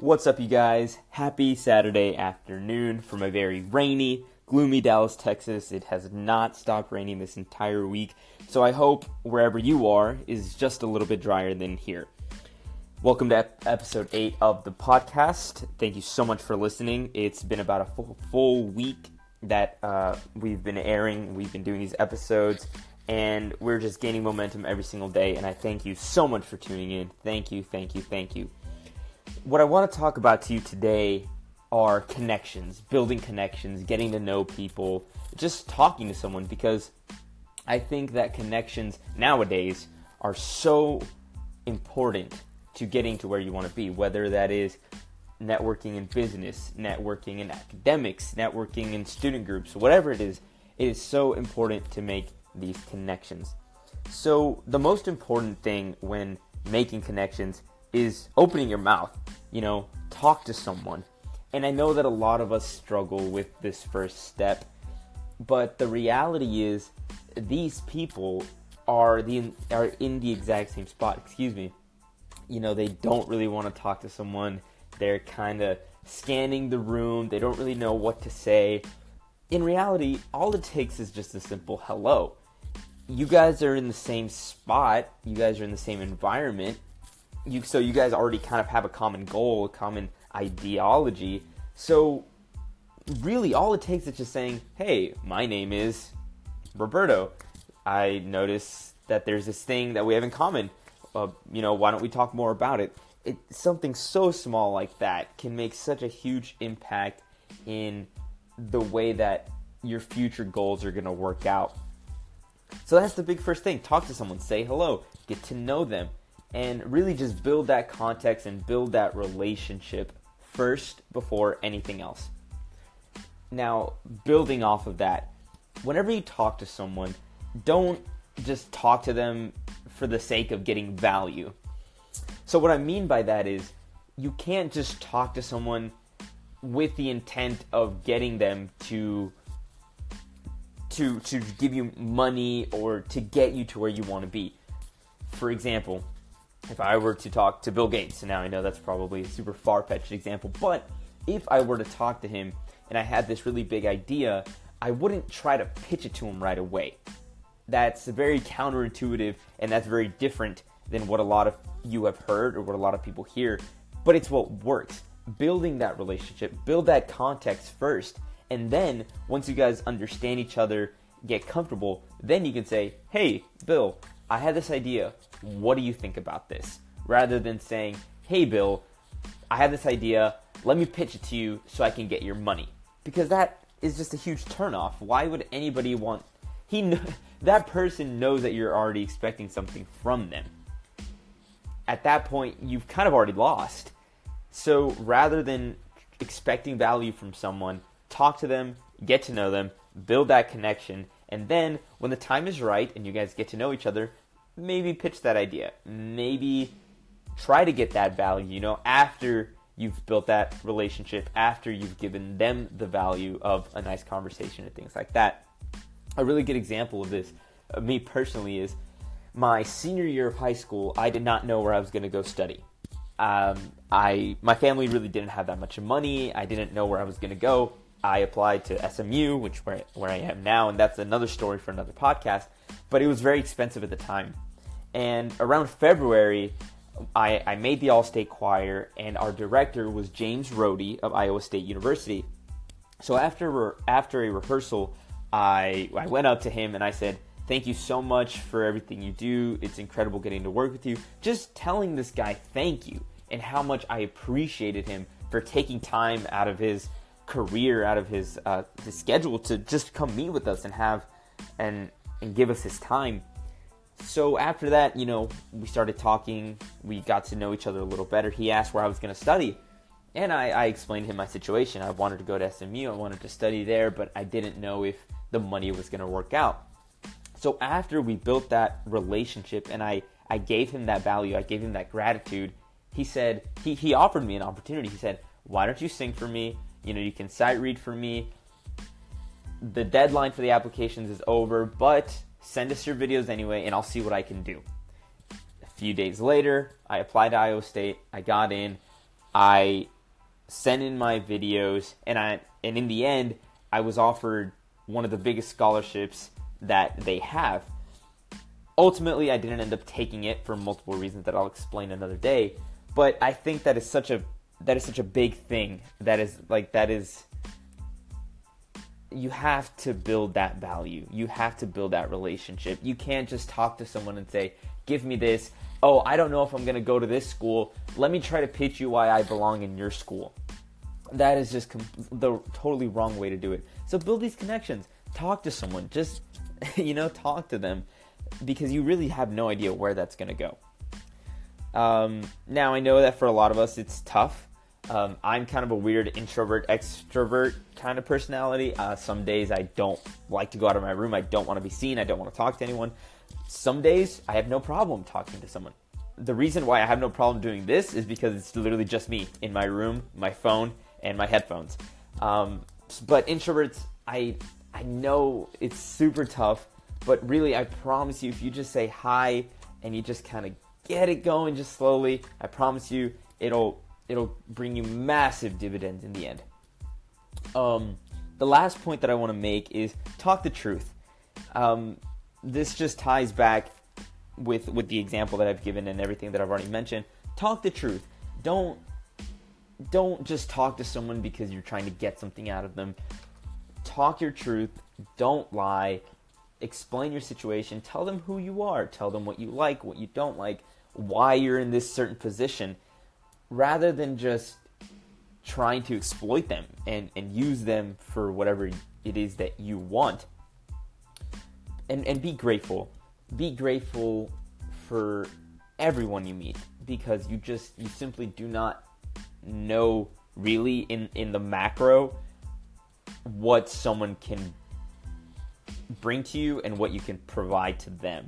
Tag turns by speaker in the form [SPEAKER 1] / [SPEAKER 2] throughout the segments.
[SPEAKER 1] What's up, you guys? Happy Saturday afternoon from a very rainy, gloomy Dallas, Texas. It has not stopped raining this entire week, so I hope wherever you are is just a little bit drier than here. Welcome to ep- episode 8 of the podcast. Thank you so much for listening. It's been about a full, full week that uh, we've been airing, we've been doing these episodes, and we're just gaining momentum every single day. And I thank you so much for tuning in. Thank you, thank you, thank you what I want to talk about to you today are connections, building connections, getting to know people, just talking to someone because I think that connections nowadays are so important to getting to where you want to be, whether that is networking in business, networking in academics, networking in student groups, whatever it is, it is so important to make these connections. So, the most important thing when making connections is opening your mouth. You know, talk to someone. And I know that a lot of us struggle with this first step, but the reality is these people are the are in the exact same spot. Excuse me. You know, they don't really want to talk to someone. They're kind of scanning the room. They don't really know what to say. In reality, all it takes is just a simple hello. You guys are in the same spot. You guys are in the same environment you so you guys already kind of have a common goal, a common ideology. So really all it takes is just saying, "Hey, my name is Roberto. I notice that there's this thing that we have in common. Uh, you know, why don't we talk more about it?" It something so small like that can make such a huge impact in the way that your future goals are going to work out. So that's the big first thing. Talk to someone, say hello, get to know them and really just build that context and build that relationship first before anything else. Now, building off of that, whenever you talk to someone, don't just talk to them for the sake of getting value. So, what I mean by that is you can't just talk to someone with the intent of getting them to to to give you money or to get you to where you want to be. For example, if I were to talk to Bill Gates, now I know that's probably a super far fetched example, but if I were to talk to him and I had this really big idea, I wouldn't try to pitch it to him right away. That's very counterintuitive and that's very different than what a lot of you have heard or what a lot of people hear, but it's what works. Building that relationship, build that context first, and then once you guys understand each other, get comfortable, then you can say, Hey, Bill, I had this idea. What do you think about this? Rather than saying, hey, Bill, I have this idea. Let me pitch it to you so I can get your money. Because that is just a huge turnoff. Why would anybody want. He kn- that person knows that you're already expecting something from them. At that point, you've kind of already lost. So rather than expecting value from someone, talk to them, get to know them, build that connection, and then when the time is right and you guys get to know each other, maybe pitch that idea. Maybe try to get that value, you know, after you've built that relationship, after you've given them the value of a nice conversation and things like that. A really good example of this, uh, me personally, is my senior year of high school. I did not know where I was going to go study. Um, I my family really didn't have that much money. I didn't know where I was going to go. I applied to SMU, which where where I am now, and that's another story for another podcast. But it was very expensive at the time, and around February, I, I made the All State Choir, and our director was James Rodde of Iowa State University. So after after a rehearsal, I I went up to him and I said, "Thank you so much for everything you do. It's incredible getting to work with you." Just telling this guy thank you and how much I appreciated him for taking time out of his career out of his uh, his schedule to just come meet with us and have and and give us his time. So after that, you know, we started talking. We got to know each other a little better. He asked where I was going to study, and I, I explained him my situation. I wanted to go to SMU. I wanted to study there, but I didn't know if the money was going to work out. So after we built that relationship, and I I gave him that value, I gave him that gratitude. He said he he offered me an opportunity. He said, "Why don't you sing for me? You know, you can sight read for me. The deadline for the applications is over, but send us your videos anyway, and I'll see what I can do. A few days later, I applied to Iowa State. I got in. I sent in my videos, and I and in the end, I was offered one of the biggest scholarships that they have. Ultimately, I didn't end up taking it for multiple reasons that I'll explain another day. But I think that is such a that is such a big thing. That is like that is you have to build that value. You have to build that relationship. You can't just talk to someone and say, "Give me this." Oh, I don't know if I'm going to go to this school. Let me try to pitch you why I belong in your school. That is just com- the totally wrong way to do it. So build these connections. Talk to someone. Just you know, talk to them because you really have no idea where that's going to go. Um, now I know that for a lot of us it's tough um, I'm kind of a weird introvert extrovert kind of personality. Uh, some days I don't like to go out of my room. I don't want to be seen. I don't want to talk to anyone. Some days I have no problem talking to someone. The reason why I have no problem doing this is because it's literally just me in my room, my phone, and my headphones. Um, but introverts, I I know it's super tough, but really I promise you, if you just say hi and you just kind of get it going just slowly, I promise you it'll it'll bring you massive dividends in the end. Um, the last point that I want to make is talk the truth. Um, this just ties back with with the example that I've given and everything that I've already mentioned. Talk the truth. Don't don't just talk to someone because you're trying to get something out of them. Talk your truth. Don't lie. Explain your situation. Tell them who you are. Tell them what you like, what you don't like, why you're in this certain position rather than just trying to exploit them and, and use them for whatever it is that you want. And, and be grateful. Be grateful for everyone you meet because you just you simply do not know really in, in the macro what someone can bring to you and what you can provide to them.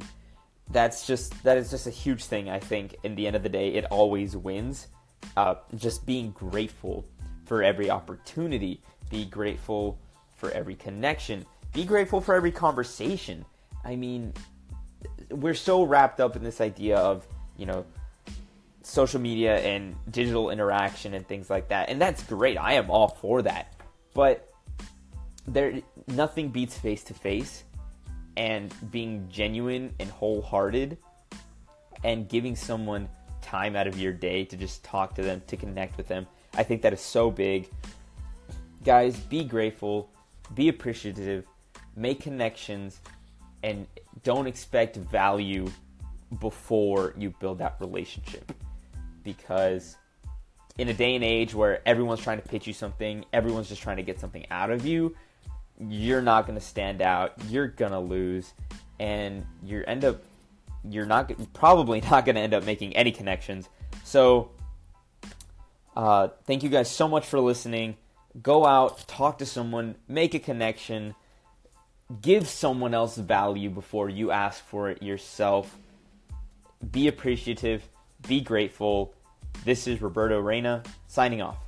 [SPEAKER 1] That's just that is just a huge thing I think in the end of the day it always wins uh, just being grateful for every opportunity, be grateful for every connection, be grateful for every conversation. I mean, we're so wrapped up in this idea of, you know, social media and digital interaction and things like that. And that's great. I am all for that. But there nothing beats face to face and being genuine and wholehearted and giving someone time out of your day to just talk to them, to connect with them. I think that is so big. Guys, be grateful, be appreciative, make connections, and don't expect value before you build that relationship. Because in a day and age where everyone's trying to pitch you something, everyone's just trying to get something out of you, you're not going to stand out. You're going to lose. And you end up you're not probably not going to end up making any connections. So, uh, thank you guys so much for listening. Go out, talk to someone, make a connection, give someone else value before you ask for it yourself. Be appreciative, be grateful. This is Roberto Reyna signing off.